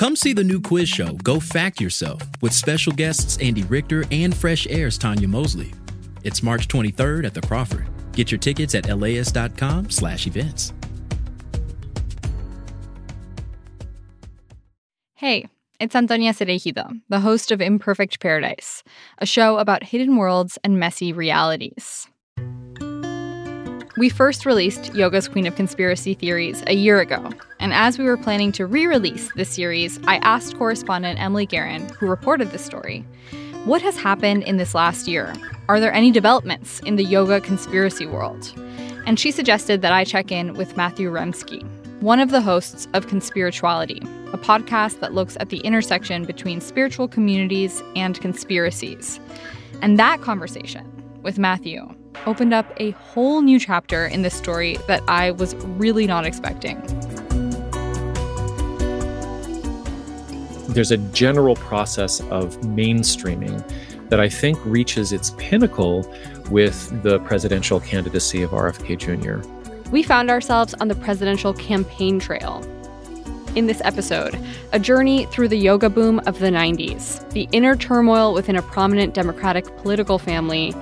Come see the new quiz show, Go Fact Yourself, with special guests Andy Richter and Fresh Air's Tanya Mosley. It's March 23rd at the Crawford. Get your tickets at laist.com slash events. Hey, it's Antonia Cereijido, the host of Imperfect Paradise, a show about hidden worlds and messy realities. We first released Yoga's Queen of Conspiracy Theories a year ago, and as we were planning to re release this series, I asked correspondent Emily Guerin, who reported this story, what has happened in this last year? Are there any developments in the yoga conspiracy world? And she suggested that I check in with Matthew Remski, one of the hosts of Conspirituality, a podcast that looks at the intersection between spiritual communities and conspiracies. And that conversation with Matthew opened up a whole new chapter in this story that I was really not expecting. There's a general process of mainstreaming that I think reaches its pinnacle with the presidential candidacy of RFK Jr. We found ourselves on the presidential campaign trail. In this episode, a journey through the yoga boom of the 90s, the inner turmoil within a prominent Democratic political family,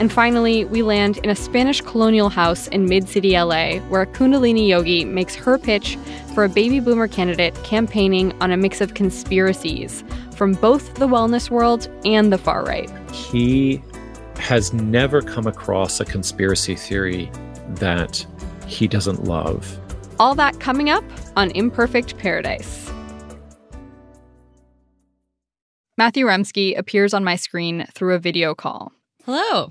and finally, we land in a Spanish colonial house in mid city LA where a Kundalini yogi makes her pitch for a baby boomer candidate campaigning on a mix of conspiracies from both the wellness world and the far right. He has never come across a conspiracy theory that he doesn't love. All that coming up on Imperfect Paradise. Matthew Remski appears on my screen through a video call. Hello.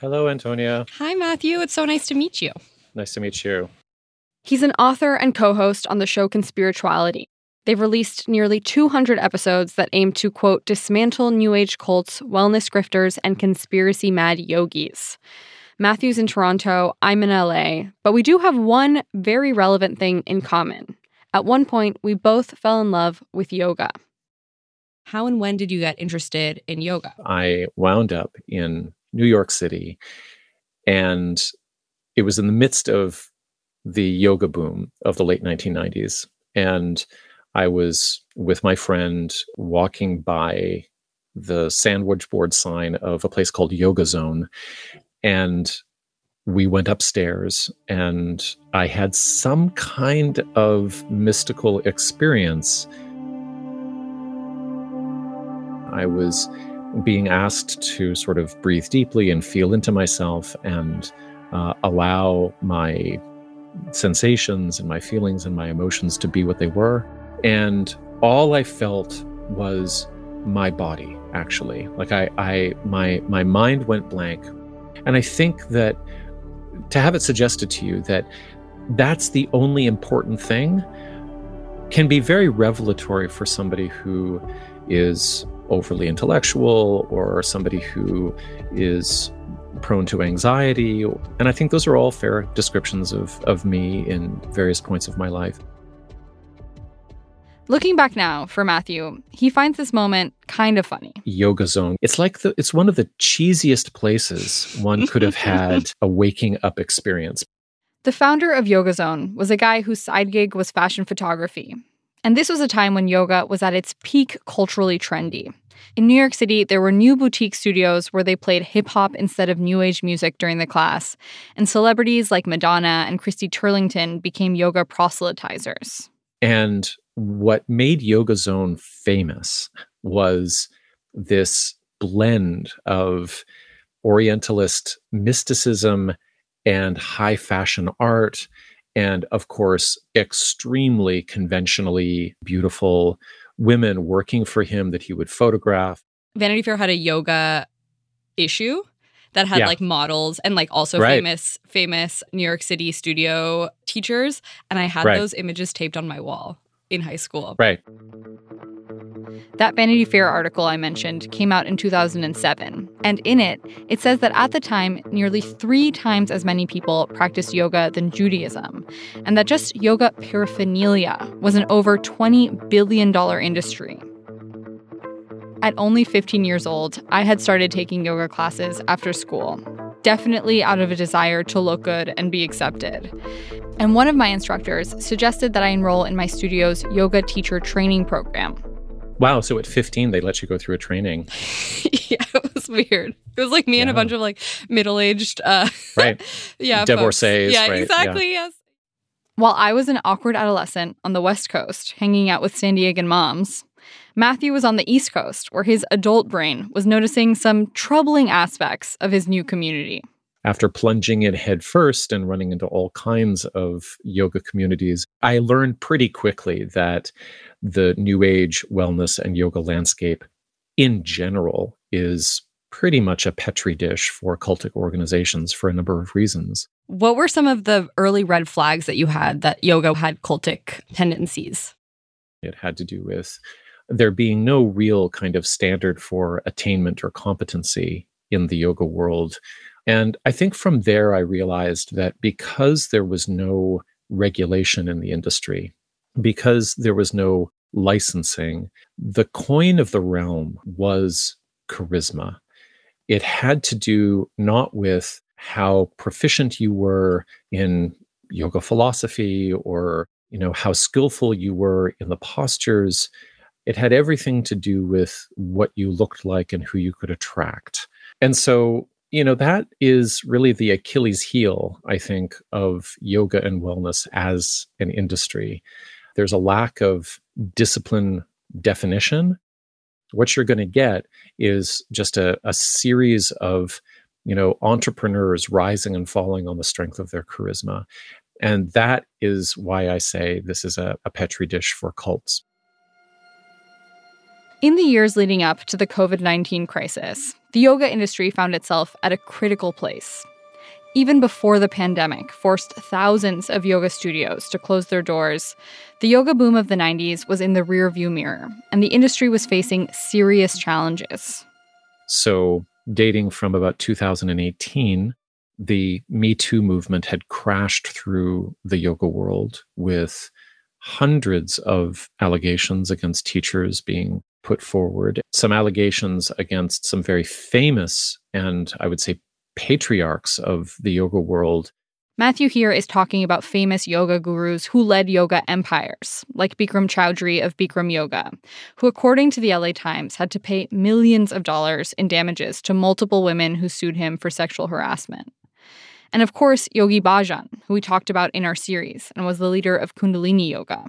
Hello, Antonia. Hi, Matthew. It's so nice to meet you. Nice to meet you. He's an author and co host on the show Conspirituality. They've released nearly 200 episodes that aim to, quote, dismantle New Age cults, wellness grifters, and conspiracy mad yogis. Matthew's in Toronto, I'm in LA, but we do have one very relevant thing in common. At one point, we both fell in love with yoga. How and when did you get interested in yoga? I wound up in New York City. And it was in the midst of the yoga boom of the late 1990s. And I was with my friend walking by the sandwich board sign of a place called Yoga Zone. And we went upstairs, and I had some kind of mystical experience. I was being asked to sort of breathe deeply and feel into myself and uh, allow my sensations and my feelings and my emotions to be what they were. And all I felt was my body, actually. Like I, I my my mind went blank. And I think that to have it suggested to you that that's the only important thing can be very revelatory for somebody who is overly intellectual or somebody who is prone to anxiety. And I think those are all fair descriptions of, of me in various points of my life. Looking back now for Matthew, he finds this moment kind of funny. Yoga Zone. It's like the it's one of the cheesiest places one could have had a waking up experience. The founder of Yoga Zone was a guy whose side gig was fashion photography. And this was a time when yoga was at its peak culturally trendy. In New York City, there were new boutique studios where they played hip hop instead of new age music during the class, and celebrities like Madonna and Christy Turlington became yoga proselytizers. And what made Yoga Zone famous was this blend of Orientalist mysticism and high fashion art and of course, extremely conventionally beautiful women working for him that he would photograph. Vanity Fair had a yoga issue that had yeah. like models and like also right. famous famous New York City studio teachers and I had right. those images taped on my wall in high school. Right. That Vanity Fair article I mentioned came out in 2007, and in it, it says that at the time, nearly three times as many people practiced yoga than Judaism, and that just yoga paraphernalia was an over $20 billion industry. At only 15 years old, I had started taking yoga classes after school, definitely out of a desire to look good and be accepted. And one of my instructors suggested that I enroll in my studio's yoga teacher training program. Wow, so at 15 they let you go through a training. yeah, it was weird. It was like me yeah. and a bunch of like middle-aged uh Right. yeah, divorcees, Yeah, right? exactly, yeah. yes. While I was an awkward adolescent on the West Coast, hanging out with San Diegan moms, Matthew was on the East Coast, where his adult brain was noticing some troubling aspects of his new community. After plunging in headfirst and running into all kinds of yoga communities, I learned pretty quickly that the New Age wellness and yoga landscape in general is pretty much a petri dish for cultic organizations for a number of reasons. What were some of the early red flags that you had that yoga had cultic tendencies? It had to do with there being no real kind of standard for attainment or competency in the yoga world. And I think from there, I realized that because there was no regulation in the industry, because there was no licensing, the coin of the realm was charisma. It had to do not with how proficient you were in yoga philosophy or you know how skillful you were in the postures it had everything to do with what you looked like and who you could attract. And so, you know, that is really the Achilles heel, I think, of yoga and wellness as an industry. There's a lack of discipline definition. What you're going to get is just a, a series of you know entrepreneurs rising and falling on the strength of their charisma and that is why i say this is a, a petri dish for cults in the years leading up to the COVID 19 crisis, the yoga industry found itself at a critical place. Even before the pandemic forced thousands of yoga studios to close their doors, the yoga boom of the 90s was in the rearview mirror, and the industry was facing serious challenges. So, dating from about 2018, the Me Too movement had crashed through the yoga world with hundreds of allegations against teachers being put forward some allegations against some very famous and I would say patriarchs of the yoga world. Matthew here is talking about famous yoga gurus who led yoga empires, like Bikram Choudhury of Bikram Yoga, who, according to the LA Times, had to pay millions of dollars in damages to multiple women who sued him for sexual harassment. And of course, Yogi Bhajan, who we talked about in our series and was the leader of Kundalini Yoga.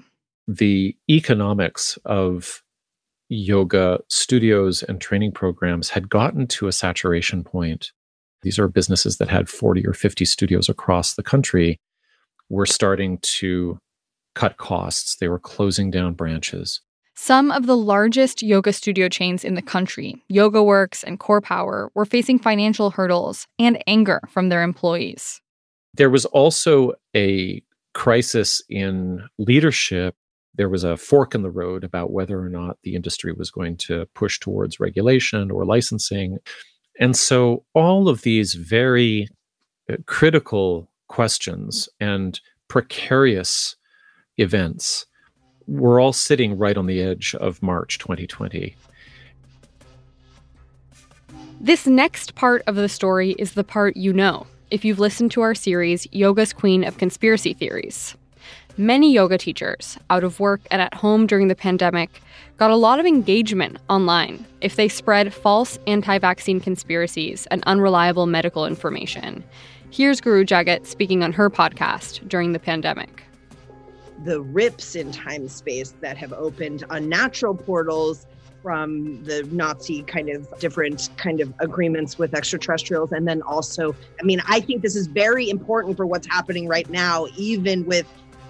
The economics of yoga studios and training programs had gotten to a saturation point. These are businesses that had 40 or 50 studios across the country, were starting to cut costs. They were closing down branches. Some of the largest yoga studio chains in the country, Yoga Works and Core Power, were facing financial hurdles and anger from their employees. There was also a crisis in leadership there was a fork in the road about whether or not the industry was going to push towards regulation or licensing. And so all of these very uh, critical questions and precarious events were all sitting right on the edge of March 2020. This next part of the story is the part you know if you've listened to our series, Yoga's Queen of Conspiracy Theories. Many yoga teachers, out of work and at home during the pandemic, got a lot of engagement online if they spread false anti vaccine conspiracies and unreliable medical information. Here's Guru Jagat speaking on her podcast during the pandemic. The rips in time space that have opened unnatural portals from the Nazi kind of different kind of agreements with extraterrestrials. And then also, I mean, I think this is very important for what's happening right now, even with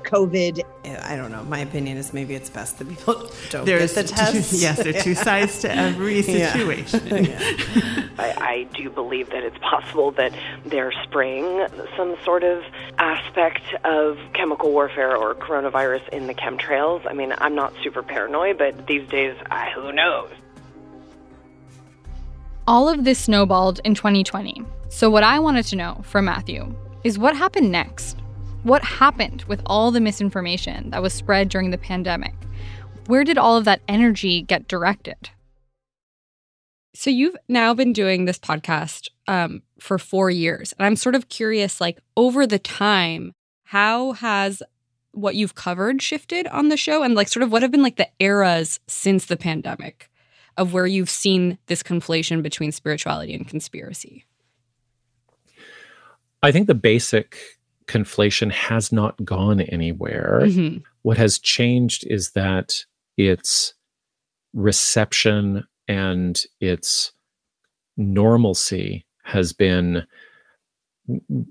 COVID. I don't know. My opinion is maybe it's best that people don't There's get the test. Two, yes, there are two sides to every situation. Yeah. yeah. I, I do believe that it's possible that they're spraying some sort of aspect of chemical warfare or coronavirus in the chemtrails. I mean, I'm not super paranoid, but these days, I, who knows? All of this snowballed in 2020. So, what I wanted to know from Matthew is what happened next? What happened with all the misinformation that was spread during the pandemic? Where did all of that energy get directed? So you've now been doing this podcast um, for four years, and I'm sort of curious, like over the time, How has what you've covered shifted on the show and like sort of what have been like the eras since the pandemic of where you've seen this conflation between spirituality and conspiracy? I think the basic conflation has not gone anywhere. Mm-hmm. What has changed is that its reception and its normalcy has been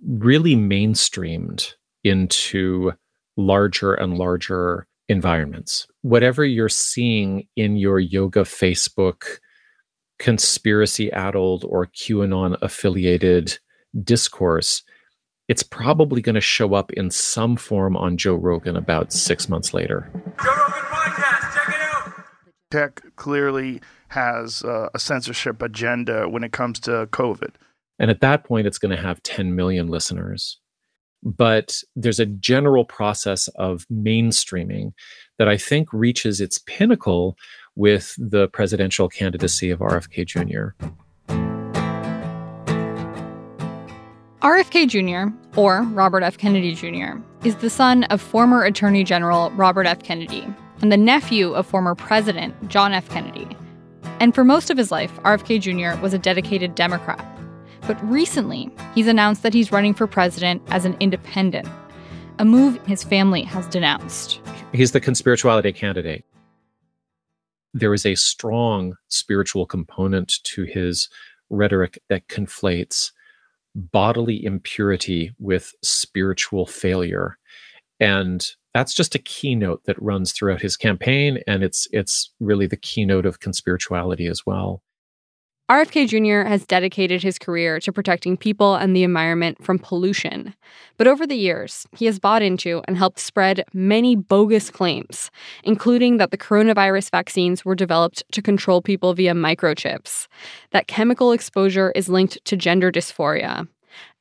really mainstreamed into larger and larger environments. Whatever you're seeing in your yoga Facebook conspiracy addled or QAnon affiliated discourse, it's probably going to show up in some form on Joe Rogan about six months later. Joe Rogan podcast, check it out. Tech clearly has uh, a censorship agenda when it comes to COVID. And at that point, it's going to have 10 million listeners. But there's a general process of mainstreaming that I think reaches its pinnacle with the presidential candidacy of RFK Jr. RFK Jr., or Robert F. Kennedy Jr., is the son of former Attorney General Robert F. Kennedy and the nephew of former President John F. Kennedy. And for most of his life, RFK Jr. was a dedicated Democrat. But recently, he's announced that he's running for president as an independent, a move his family has denounced. He's the conspirituality candidate. There is a strong spiritual component to his rhetoric that conflates bodily impurity with spiritual failure. And that's just a keynote that runs throughout his campaign and it's it's really the keynote of conspirituality as well. RFK Jr. has dedicated his career to protecting people and the environment from pollution. But over the years, he has bought into and helped spread many bogus claims, including that the coronavirus vaccines were developed to control people via microchips, that chemical exposure is linked to gender dysphoria,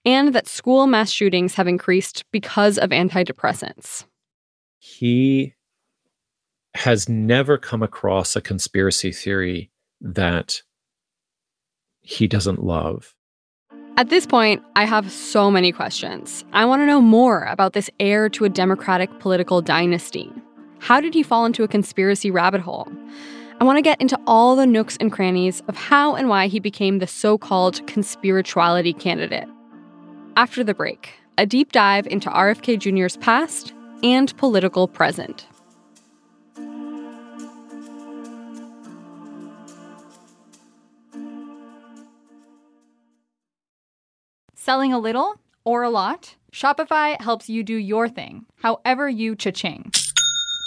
and that school mass shootings have increased because of antidepressants. He has never come across a conspiracy theory that he doesn't love. At this point, I have so many questions. I want to know more about this heir to a democratic political dynasty. How did he fall into a conspiracy rabbit hole? I want to get into all the nooks and crannies of how and why he became the so called conspirituality candidate. After the break, a deep dive into RFK Jr.'s past and political present. Selling a little or a lot? Shopify helps you do your thing, however you cha-ching.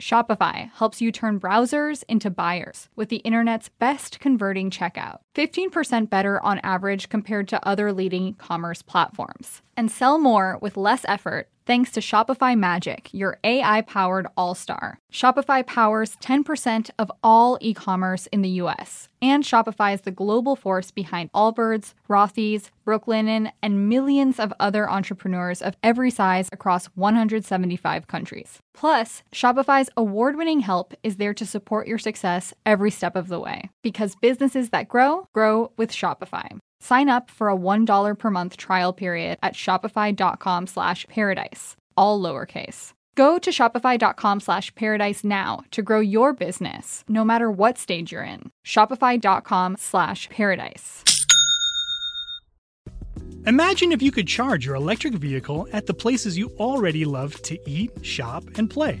Shopify helps you turn browsers into buyers with the internet's best converting checkout. 15% better on average compared to other leading commerce platforms. And sell more with less effort thanks to Shopify Magic, your AI powered all star. Shopify powers 10% of all e commerce in the US, and Shopify is the global force behind Allbirds, Rothy's, Brooklinen, and millions of other entrepreneurs of every size across 175 countries. Plus, Shopify's award winning help is there to support your success every step of the way. Because businesses that grow, grow with Shopify. Sign up for a $1 per month trial period at shopify.com slash paradise, all lowercase. Go to shopify.com slash paradise now to grow your business, no matter what stage you're in. Shopify.com slash paradise. Imagine if you could charge your electric vehicle at the places you already love to eat, shop, and play.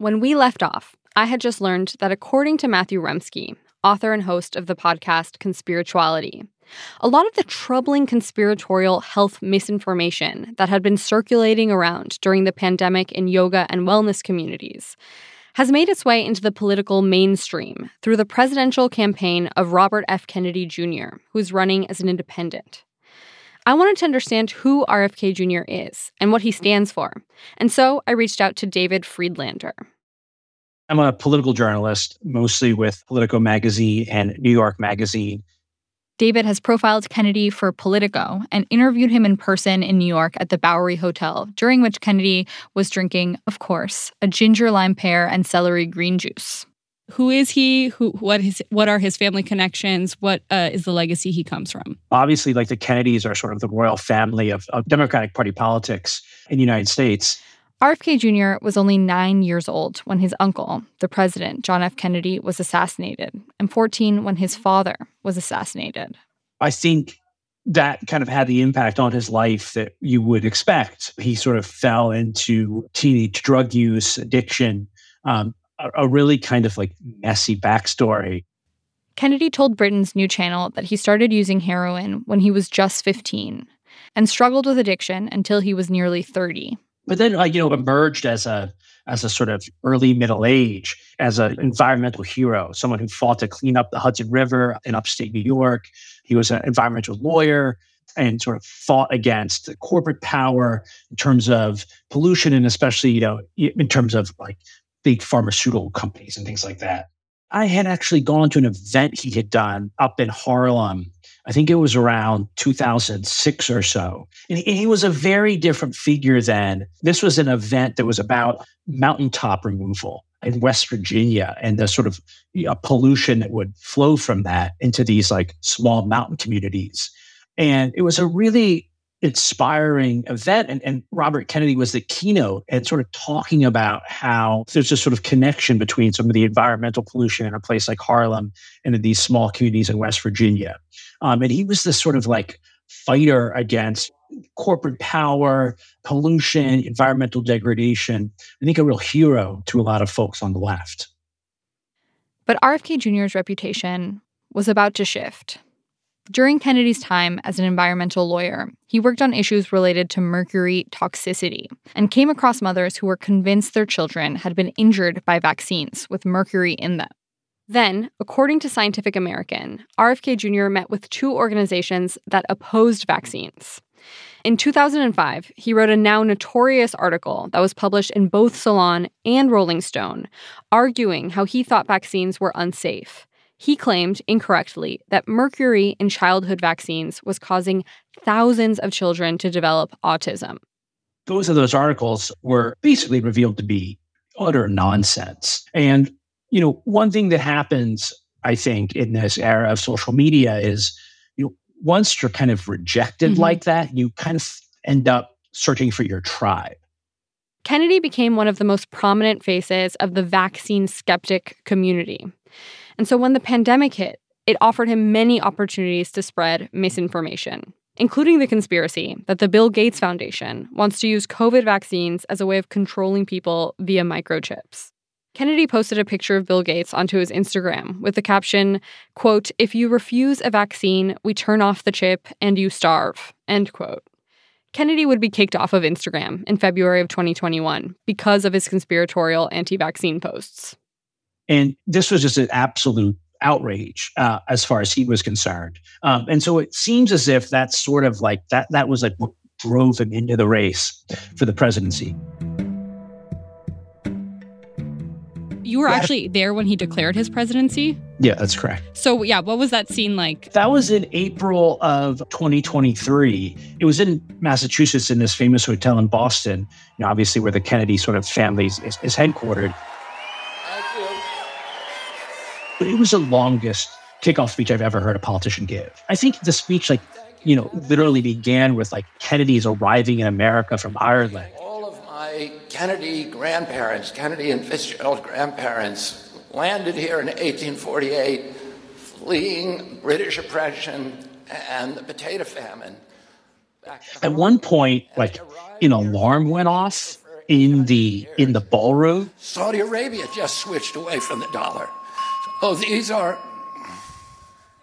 When we left off, I had just learned that according to Matthew Remski, author and host of the podcast Conspirituality, a lot of the troubling conspiratorial health misinformation that had been circulating around during the pandemic in yoga and wellness communities has made its way into the political mainstream through the presidential campaign of Robert F. Kennedy Jr., who's running as an independent. I wanted to understand who RFK Jr. is and what he stands for, and so I reached out to David Freedlander. I'm a political journalist, mostly with Politico Magazine and New York Magazine. David has profiled Kennedy for Politico and interviewed him in person in New York at the Bowery Hotel, during which Kennedy was drinking, of course, a ginger lime pear and celery green juice. Who is he? Who what what are his family connections? What uh, is the legacy he comes from? Obviously, like the Kennedys are sort of the royal family of, of Democratic Party politics in the United States. RFK Jr. was only nine years old when his uncle, the president, John F. Kennedy, was assassinated, and 14 when his father was assassinated. I think that kind of had the impact on his life that you would expect. He sort of fell into teenage drug use, addiction, um, a, a really kind of like messy backstory. Kennedy told Britain's new channel that he started using heroin when he was just 15 and struggled with addiction until he was nearly 30 but then like you know emerged as a as a sort of early middle age as an environmental hero someone who fought to clean up the hudson river in upstate new york he was an environmental lawyer and sort of fought against corporate power in terms of pollution and especially you know in terms of like big pharmaceutical companies and things like that i had actually gone to an event he had done up in harlem I think it was around 2006 or so. And he was a very different figure then. This was an event that was about mountaintop removal in West Virginia and the sort of you know, pollution that would flow from that into these like small mountain communities. And it was a really inspiring event. And, and Robert Kennedy was the keynote and sort of talking about how there's this sort of connection between some of the environmental pollution in a place like Harlem and in these small communities in West Virginia. Um, and he was this sort of like fighter against corporate power, pollution, environmental degradation. I think a real hero to a lot of folks on the left. But RFK Jr.'s reputation was about to shift. During Kennedy's time as an environmental lawyer, he worked on issues related to mercury toxicity and came across mothers who were convinced their children had been injured by vaccines with mercury in them. Then, according to Scientific American, RFK Jr. met with two organizations that opposed vaccines. In 2005, he wrote a now notorious article that was published in both Salon and Rolling Stone, arguing how he thought vaccines were unsafe. He claimed incorrectly that mercury in childhood vaccines was causing thousands of children to develop autism. Both of those articles were basically revealed to be utter nonsense. And you know, one thing that happens, I think, in this era of social media is, you know, once you're kind of rejected mm-hmm. like that, you kind of end up searching for your tribe. Kennedy became one of the most prominent faces of the vaccine skeptic community. And so when the pandemic hit, it offered him many opportunities to spread misinformation, including the conspiracy that the Bill Gates Foundation wants to use COVID vaccines as a way of controlling people via microchips. Kennedy posted a picture of Bill Gates onto his Instagram with the caption, quote, if you refuse a vaccine, we turn off the chip and you starve, end quote. Kennedy would be kicked off of Instagram in February of 2021 because of his conspiratorial anti vaccine posts. And this was just an absolute outrage uh, as far as he was concerned. Um, and so it seems as if that's sort of like that, that was like what drove him into the race for the presidency. You were actually there when he declared his presidency? Yeah, that's correct. So, yeah, what was that scene like? That was in April of 2023. It was in Massachusetts in this famous hotel in Boston, you know, obviously where the Kennedy sort of family is, is headquartered. But it was the longest kickoff speech I've ever heard a politician give. I think the speech, like, you know, literally began with like Kennedy's arriving in America from Ireland All of my Kennedy grandparents, Kennedy and Fitzgerald grandparents, landed here in 1848, fleeing British oppression and the potato famine. At one point, like an alarm went off in the in the ballroom. Saudi Arabia just switched away from the dollar. Oh, these are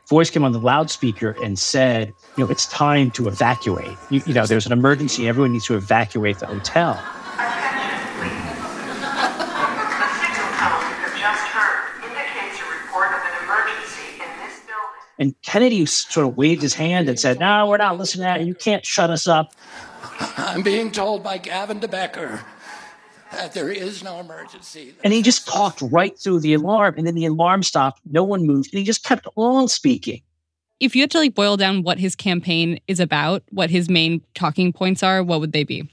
voice came on the loudspeaker and said, you know, it's time to evacuate. You, you know, there's an emergency. Everyone needs to evacuate the hotel. Attention, please. The signal that we have just heard indicates a report of an emergency in this building. And Kennedy sort of waved his hand and said, No, we're not listening to that. You can't shut us up. I'm being told by Gavin de Becker that there is no emergency. And he just talked right through the alarm. And then the alarm stopped. No one moved. And he just kept on speaking. If you had to like boil down what his campaign is about, what his main talking points are, what would they be?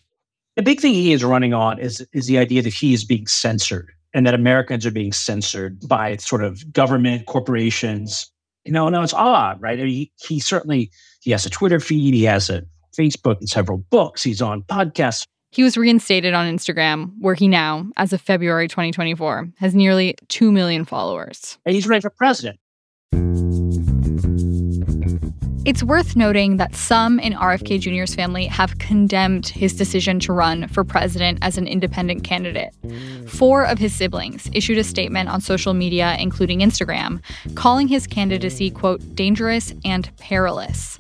The big thing he is running on is, is the idea that he is being censored and that Americans are being censored by sort of government, corporations, you know, no, it's odd, right? I mean, he, he certainly he has a Twitter feed, he has a Facebook and several books, he's on podcasts. He was reinstated on Instagram, where he now, as of February 2024, has nearly 2 million followers. And he's running for president. It's worth noting that some in RFK Jr.'s family have condemned his decision to run for president as an independent candidate. Four of his siblings issued a statement on social media, including Instagram, calling his candidacy, quote, dangerous and perilous.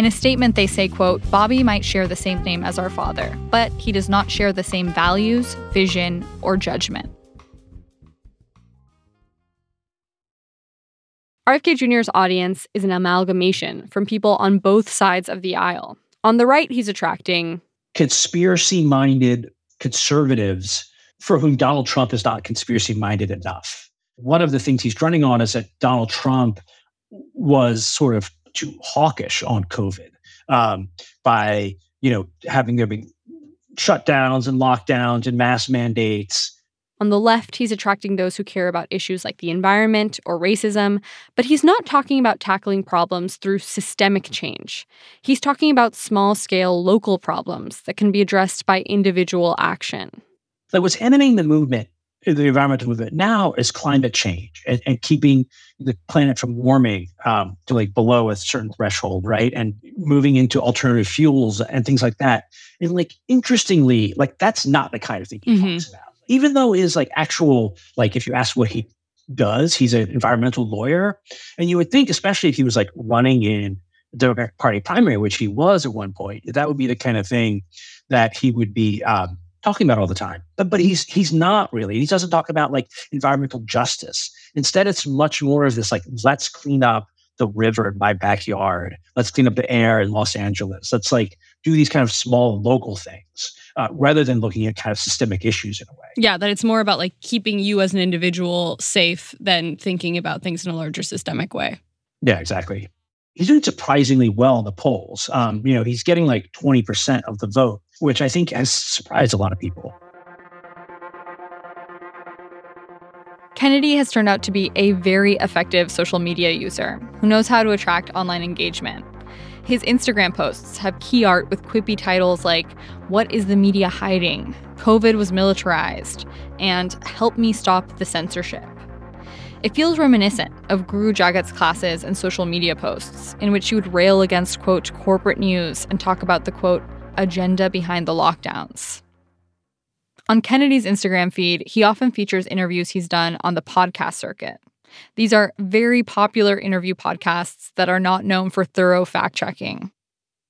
In a statement, they say, quote, Bobby might share the same name as our father, but he does not share the same values, vision, or judgment. RFK Jr.'s audience is an amalgamation from people on both sides of the aisle. On the right, he's attracting conspiracy minded conservatives for whom Donald Trump is not conspiracy minded enough. One of the things he's running on is that Donald Trump was sort of too hawkish on COVID um, by, you know, having there be shutdowns and lockdowns and mass mandates on the left, he's attracting those who care about issues like the environment or racism, but he's not talking about tackling problems through systemic change. He's talking about small scale local problems that can be addressed by individual action. That what's animating the movement, the environmental movement now is climate change and, and keeping the planet from warming um, to like below a certain threshold, right? And moving into alternative fuels and things like that. And like interestingly, like that's not the kind of thing he mm-hmm. talks about even though is like actual, like if you ask what he does, he's an environmental lawyer. And you would think, especially if he was like running in the Democratic Party primary, which he was at one point, that would be the kind of thing that he would be um, talking about all the time. But but he's he's not really. He doesn't talk about like environmental justice. Instead, it's much more of this like let's clean up the river in my backyard. Let's clean up the air in Los Angeles. Let's like do these kind of small local things uh, rather than looking at kind of systemic issues in a way. Yeah, that it's more about like keeping you as an individual safe than thinking about things in a larger systemic way. Yeah, exactly. He's doing surprisingly well in the polls. Um, you know, he's getting like 20% of the vote, which I think has surprised a lot of people. Kennedy has turned out to be a very effective social media user who knows how to attract online engagement. His Instagram posts have key art with quippy titles like, What is the media hiding? COVID was militarized, and Help me stop the censorship. It feels reminiscent of Guru Jagat's classes and social media posts, in which he would rail against, quote, corporate news and talk about the, quote, agenda behind the lockdowns. On Kennedy's Instagram feed, he often features interviews he's done on the podcast circuit. These are very popular interview podcasts that are not known for thorough fact checking.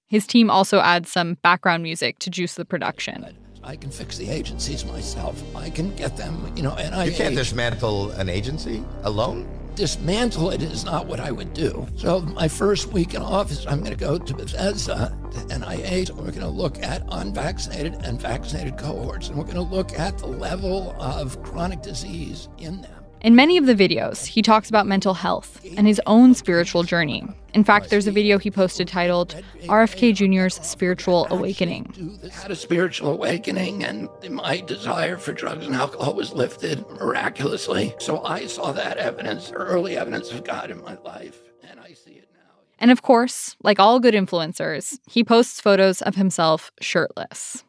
His team also adds some background music to juice the production. I can fix the agencies myself. I can get them, you know, and I. You can't dismantle an agency alone? Dismantle it is not what I would do. So, my first week in office, I'm going to go to Bethesda, NIH, we're going to look at unvaccinated and vaccinated cohorts, and we're going to look at the level of chronic disease in them. In many of the videos, he talks about mental health and his own spiritual journey. In fact, there's a video he posted titled RFK Jr.'s Spiritual Awakening. I had a spiritual awakening, and my desire for drugs and alcohol was lifted miraculously. So I saw that evidence, early evidence of God in my life, and I see it now. And of course, like all good influencers, he posts photos of himself shirtless.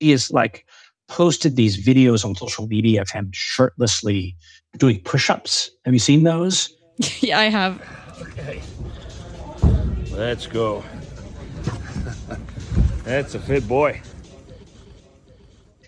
He is like posted these videos on social media of him shirtlessly doing push-ups. Have you seen those? yeah, I have. Okay. Let's go. That's a fit boy.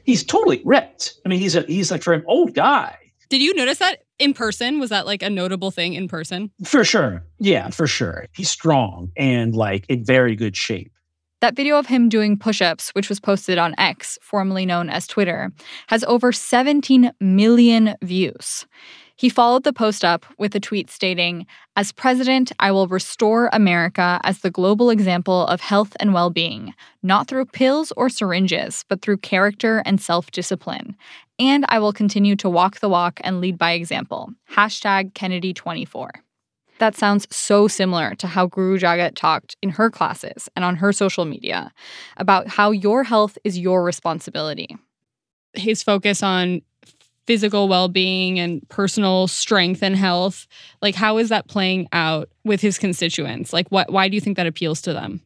he's totally ripped. I mean, he's a he's like for an old guy. Did you notice that in person? Was that like a notable thing in person? For sure. Yeah, for sure. He's strong and like in very good shape. That video of him doing push ups, which was posted on X, formerly known as Twitter, has over 17 million views. He followed the post up with a tweet stating, As president, I will restore America as the global example of health and well being, not through pills or syringes, but through character and self discipline. And I will continue to walk the walk and lead by example. Hashtag Kennedy24. That sounds so similar to how Guru Jagat talked in her classes and on her social media about how your health is your responsibility. His focus on physical well-being and personal strength and health like how is that playing out with his constituents? Like what why do you think that appeals to them?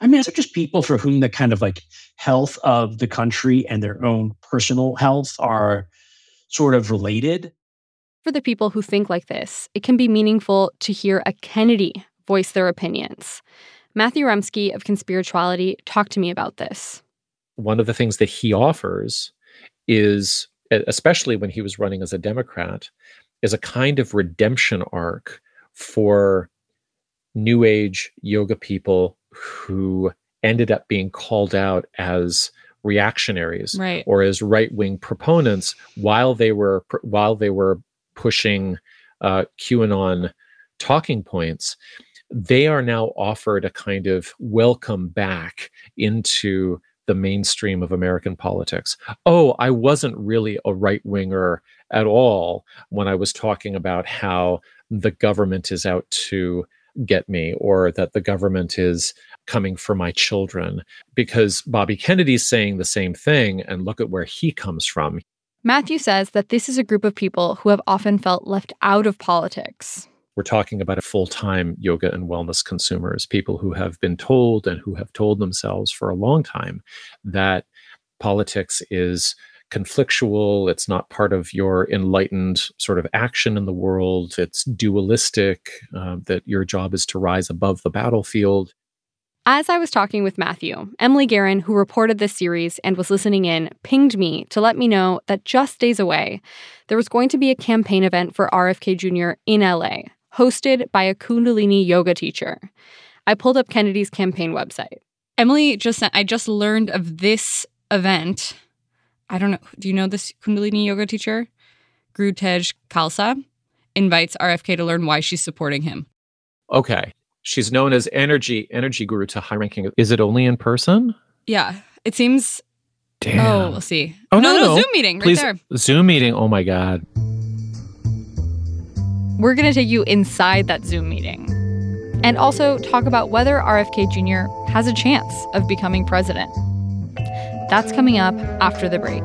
I mean it's just people for whom the kind of like health of the country and their own personal health are sort of related for the people who think like this it can be meaningful to hear a kennedy voice their opinions matthew remski of conspirituality talked to me about this one of the things that he offers is especially when he was running as a Democrat, is a kind of redemption arc for New Age yoga people who ended up being called out as reactionaries right. or as right wing proponents while they were while they were pushing uh, QAnon talking points. They are now offered a kind of welcome back into the mainstream of American politics. Oh, I wasn't really a right winger at all when I was talking about how the government is out to get me or that the government is coming for my children because Bobby Kennedy's saying the same thing and look at where he comes from. Matthew says that this is a group of people who have often felt left out of politics. We're talking about a full-time yoga and wellness consumers people who have been told and who have told themselves for a long time that politics is conflictual it's not part of your enlightened sort of action in the world it's dualistic uh, that your job is to rise above the battlefield as I was talking with Matthew, Emily Guerin, who reported this series and was listening in, pinged me to let me know that just days away, there was going to be a campaign event for RFK Jr. in LA, hosted by a Kundalini yoga teacher. I pulled up Kennedy's campaign website. Emily just sent, I just learned of this event. I don't know. Do you know this Kundalini yoga teacher? Guru Tej Khalsa invites RFK to learn why she's supporting him. Okay. She's known as energy energy guru to high ranking. Is it only in person? Yeah. It seems Damn. Oh, we'll see. Oh no, no, no, no. Zoom meeting right there. Zoom meeting. Oh my god. We're going to take you inside that Zoom meeting and also talk about whether RFK Jr. has a chance of becoming president. That's coming up after the break.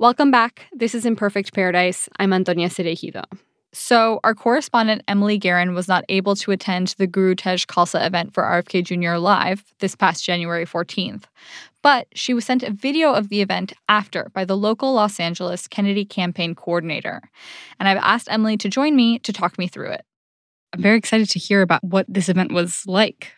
Welcome back. This is Imperfect Paradise. I'm Antonia Cereijido. So, our correspondent Emily Guerin was not able to attend the Guru Tej Khalsa event for RFK Jr. live this past January 14th, but she was sent a video of the event after by the local Los Angeles Kennedy campaign coordinator. And I've asked Emily to join me to talk me through it. I'm very excited to hear about what this event was like.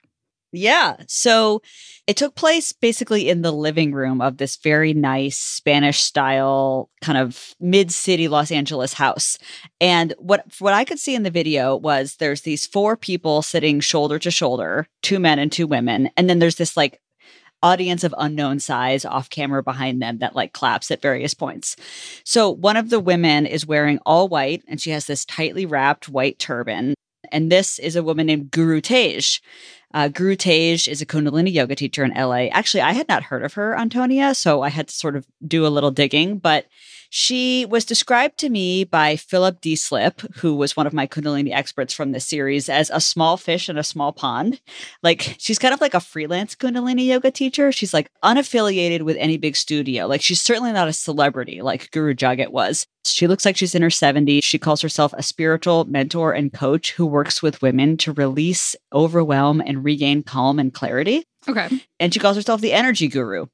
Yeah. So it took place basically in the living room of this very nice Spanish style kind of mid-city Los Angeles house. And what what I could see in the video was there's these four people sitting shoulder to shoulder, two men and two women, and then there's this like audience of unknown size off camera behind them that like claps at various points. So one of the women is wearing all white and she has this tightly wrapped white turban. And this is a woman named Guru Tej. Uh, Guru Tej is a Kundalini yoga teacher in LA. Actually, I had not heard of her, Antonia, so I had to sort of do a little digging, but She was described to me by Philip Deslippe, who was one of my Kundalini experts from this series, as a small fish in a small pond. Like she's kind of like a freelance Kundalini yoga teacher. She's like unaffiliated with any big studio. Like she's certainly not a celebrity like Guru Jagat was. She looks like she's in her 70s. She calls herself a spiritual mentor and coach who works with women to release, overwhelm, and regain calm and clarity. Okay. And she calls herself the energy guru.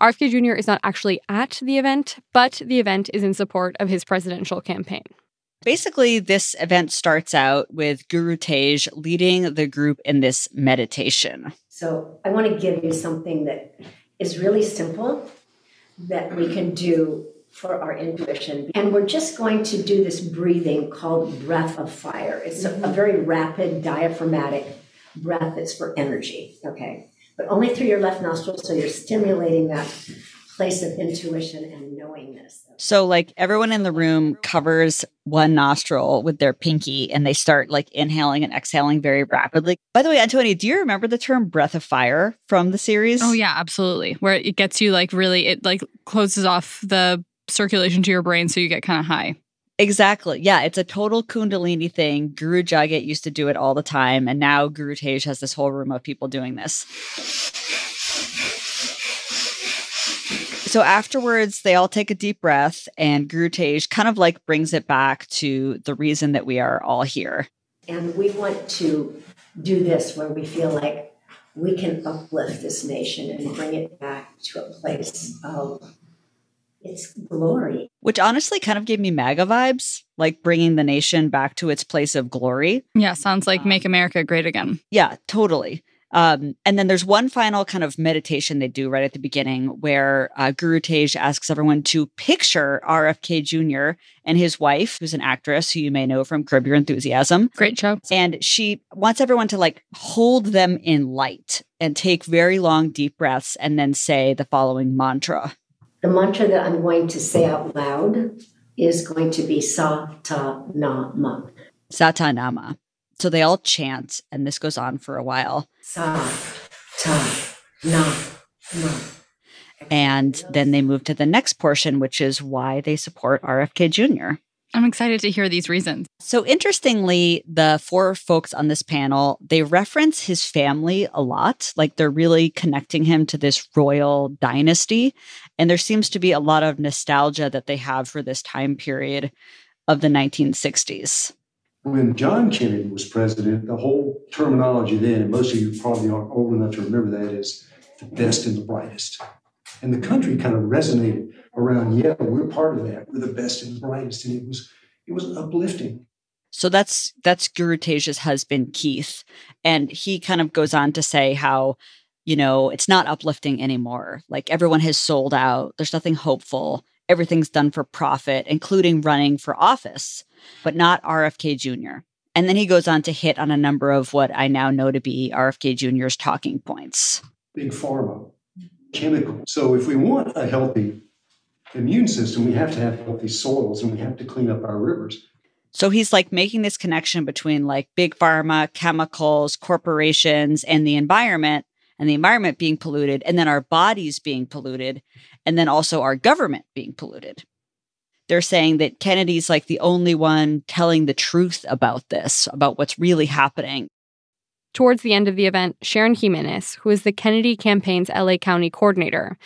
RFK Jr. is not actually at the event, but the event is in support of his presidential campaign. Basically, this event starts out with Guru Tej leading the group in this meditation. So, I want to give you something that is really simple that we can do for our intuition. And we're just going to do this breathing called breath of fire. It's a, a very rapid diaphragmatic breath, it's for energy. Okay but only through your left nostril. So you're stimulating that place of intuition and knowingness. So, like everyone in the room covers one nostril with their pinky and they start like inhaling and exhaling very rapidly. By the way, Antonia, do you remember the term breath of fire from the series? Oh, yeah, absolutely. Where it gets you like really, it like closes off the circulation to your brain so you get kind of high. Exactly. Yeah, it's a total Kundalini thing. Guru Jagat used to do it all the time, and now Guru Tej has this whole room of people doing this. So afterwards, they all take a deep breath, and Guru Tej kind of like brings it back to the reason that we are all here. And we want to do this where we feel like we can uplift this nation and bring it back to a place of its glory. Which honestly kind of gave me MAGA vibes, like bringing the nation back to its place of glory. Yeah, sounds like Make America Great Again. Yeah, totally. Um, and then there's one final kind of meditation they do right at the beginning where uh, Guru Tej asks everyone to picture RFK Jr. and his wife, who's an actress who you may know from Curb Your Enthusiasm. Great show. And she wants everyone to like hold them in light and take very long, deep breaths and then say the following mantra the mantra that I'm going to say out loud is going to be Sa Ta Na Ma. Satanama. So they all chant, and this goes on for a while. Sa Ta Na Ma. And then they move to the next portion, which is why they support RFK Jr. I'm excited to hear these reasons. So interestingly, the four folks on this panel, they reference his family a lot. Like they're really connecting him to this royal dynasty. And there seems to be a lot of nostalgia that they have for this time period of the 1960s. When John Kennedy was president, the whole terminology then, and most of you probably aren't old enough to remember that, is the best and the brightest. And the country kind of resonated around, yeah, we're part of that. We're the best and the brightest. And it was it was uplifting. So that's that's Guru Tej's husband, Keith. And he kind of goes on to say how, you know, it's not uplifting anymore. Like everyone has sold out. There's nothing hopeful. Everything's done for profit, including running for office, but not RFK Jr. And then he goes on to hit on a number of what I now know to be RFK Jr.'s talking points. Big pharma, chemical. So if we want a healthy immune system, we have to have healthy soils and we have to clean up our rivers. So he's like making this connection between like big pharma, chemicals, corporations, and the environment, and the environment being polluted, and then our bodies being polluted, and then also our government being polluted. They're saying that Kennedy's like the only one telling the truth about this, about what's really happening. Towards the end of the event, Sharon Jimenez, who is the Kennedy campaign's LA County coordinator,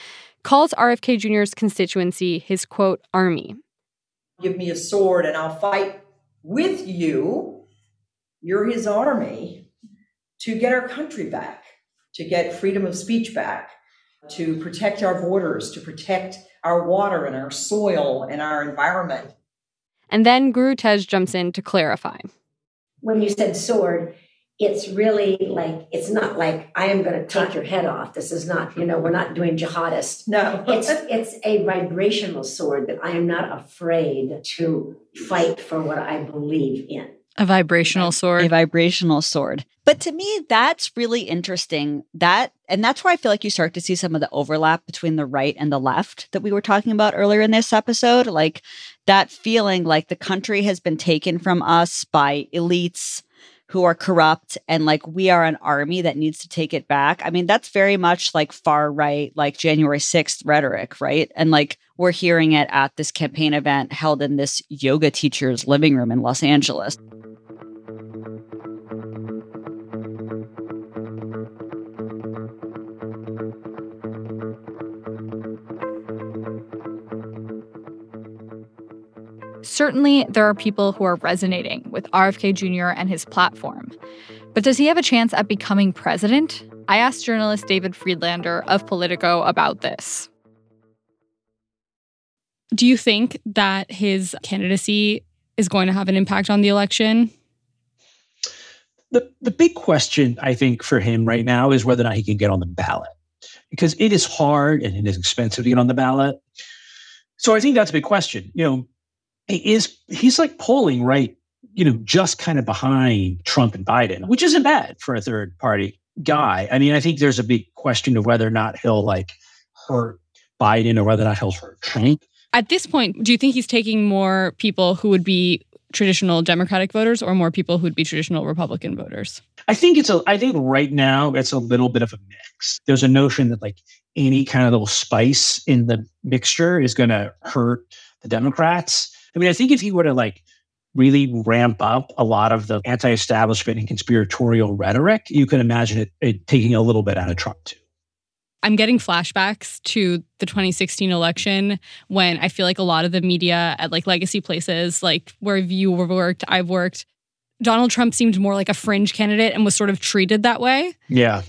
calls RFK Jr.'s constituency his quote, army. Give me a sword and I'll fight with you. You're his army to get our country back, to get freedom of speech back, to protect our borders, to protect our water and our soil and our environment. And then Guru Tej jumps in to clarify. When you said sword, it's really like it's not like I am going to take your head off. This is not, you know, we're not doing jihadist. No, it's it's a vibrational sword that I am not afraid to fight for what I believe in. A vibrational sword. A vibrational sword. But to me, that's really interesting. That and that's where I feel like you start to see some of the overlap between the right and the left that we were talking about earlier in this episode. Like that feeling like the country has been taken from us by elites who are corrupt and like we are an army that needs to take it back. I mean, that's very much like far right, like January 6th rhetoric, right? And like We're hearing it at this campaign event held in this yoga teacher's living room in Los Angeles. Certainly, there are people who are resonating with RFK Jr. and his platform. But does he have a chance at becoming president? I asked journalist David Freedlander of Politico about this. Do you think that his candidacy is going to have an impact on the election? The, the big question, I think, for him right now is whether or not he can get on the ballot because it is hard and it is expensive to get on the ballot. So I think that's a big question. You know, he is he's like polling right, you know, just kind of behind Trump and Biden, which isn't bad for a third party guy. I mean, I think there's a big question of whether or not he'll like hurt Biden or whether or not he'll hurt Trump. At this point, do you think he's taking more people who would be traditional Democratic voters or more people who would be traditional Republican voters? I think it's a I think right now it's a little bit of a mix. There's a notion that like any kind of little spice in the mixture is going to hurt the Democrats. I mean, I think if he were to like really ramp up a lot of the anti-establishment and conspiratorial rhetoric, you can imagine it, it taking a little bit out of Trump too. I'm getting flashbacks to the 2016 election when I feel like a lot of the media at like legacy places, like where you worked, I've worked, Donald Trump seemed more like a fringe candidate and was sort of treated that way. Yeah.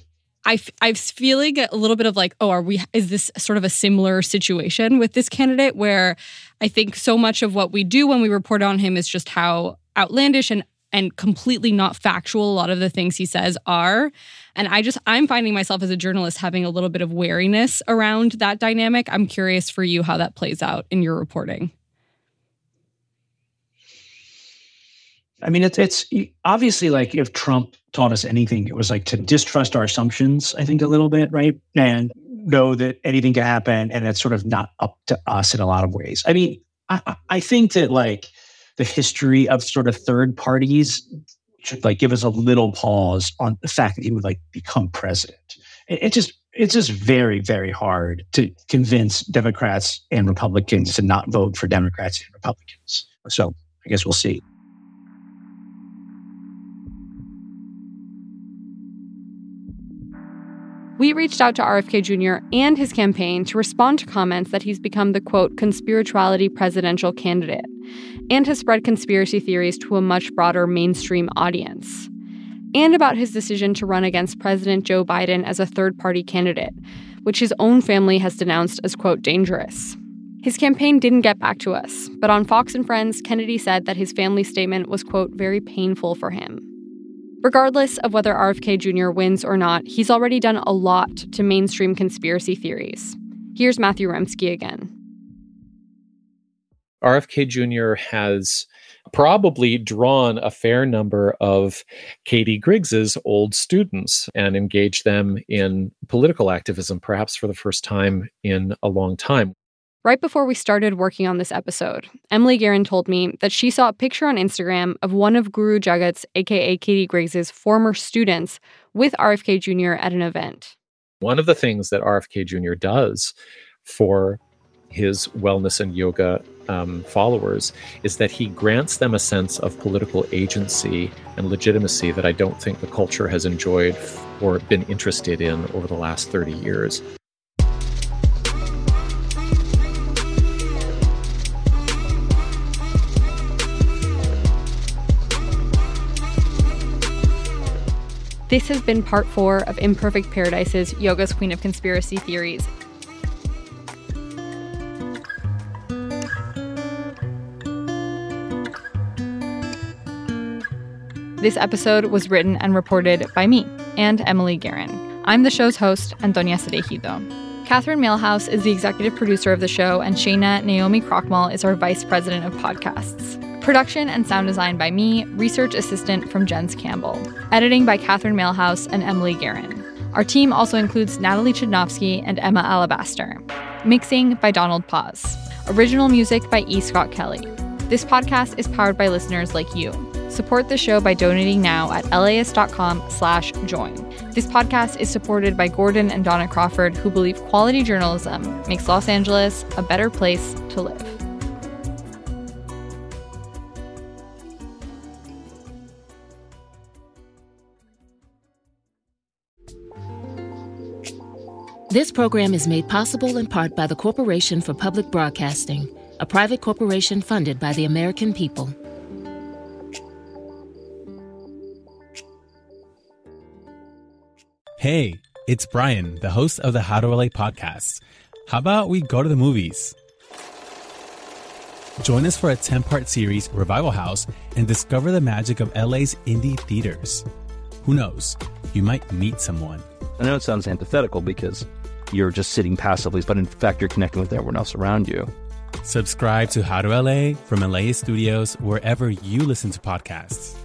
I, I'm feeling a little bit of like, oh, are we, is this sort of a similar situation with this candidate where I think so much of what we do when we report on him is just how outlandish and and completely not factual a lot of the things he says are. And i just i'm finding myself as a journalist having a little bit of wariness around that dynamic. I'm curious for you how that plays out in your reporting. I mean, it's it's obviously like if Trump taught us anything, it was like to distrust our assumptions. I think a little bit, right, and know that anything can happen, and it's sort of not up to us in a lot of ways. I mean, I, I think that like the history of sort of third parties should like give us a little pause on the fact that he would like become president. It, it just it's just very very hard to convince Democrats and Republicans to not vote for Democrats and Republicans. So I guess we'll see. We reached out to RFK Jr. and his campaign to respond to comments that he's become the quote, conspirituality presidential candidate, and has spread conspiracy theories to a much broader mainstream audience, and about his decision to run against President Joe Biden as a third party candidate, which his own family has denounced as quote, dangerous. His campaign didn't get back to us, but on Fox and Friends, Kennedy said that his family statement was, quote, very painful for him. Regardless of whether RFK Jr. wins or not, he's already done a lot to mainstream conspiracy theories. Here's Matthew Remski again. RFK Jr. has probably drawn a fair number of Katie Griggs's old students and engaged them in political activism, perhaps for the first time in a long time. Right before we started working on this episode, Emily Guerin told me that she saw a picture on Instagram of one of Guru Jagat's, aka Katie Griggs's, former students with RFK Jr. at an event. One of the things that RFK Jr. does for his wellness and yoga um, followers is that he grants them a sense of political agency and legitimacy that I don't think the culture has enjoyed or been interested in over the last 30 years. This has been part four of Imperfect Paradise's Yoga's Queen of Conspiracy Theories. This episode was written and reported by me and Emily Guerin. I'm the show's host, Antonia Cereijido. Catherine Mailhouse is the executive producer of the show, and Shayna Naomi Krochmal is our vice president of podcasts. Production and sound design by me, research assistant from Jens Campbell. Editing by Catherine Mailhouse and Emily Guerin. Our team also includes Natalie Chudnovsky and Emma Alabaster. Mixing by Donald Paz. Original music by E. Scott Kelly. This podcast is powered by listeners like you. Support the show by donating now at laist.com slash join. This podcast is supported by Gordon and Dona Crawford, who believe quality journalism makes Los Angeles a better place to live. This program is made possible in part by the Corporation for Public Broadcasting, a private corporation funded by the American people. Hey, it's Brian, the host of the How to LA podcast. How about we go to the movies? Join us for a 10 part series, Revival House, and discover the magic of LA's indie theaters. Who knows? You might meet someone. I know it sounds antithetical because you're just sitting passively, but in fact, you're connecting with everyone else around you. Subscribe to How to LA from LA Studios wherever you listen to podcasts.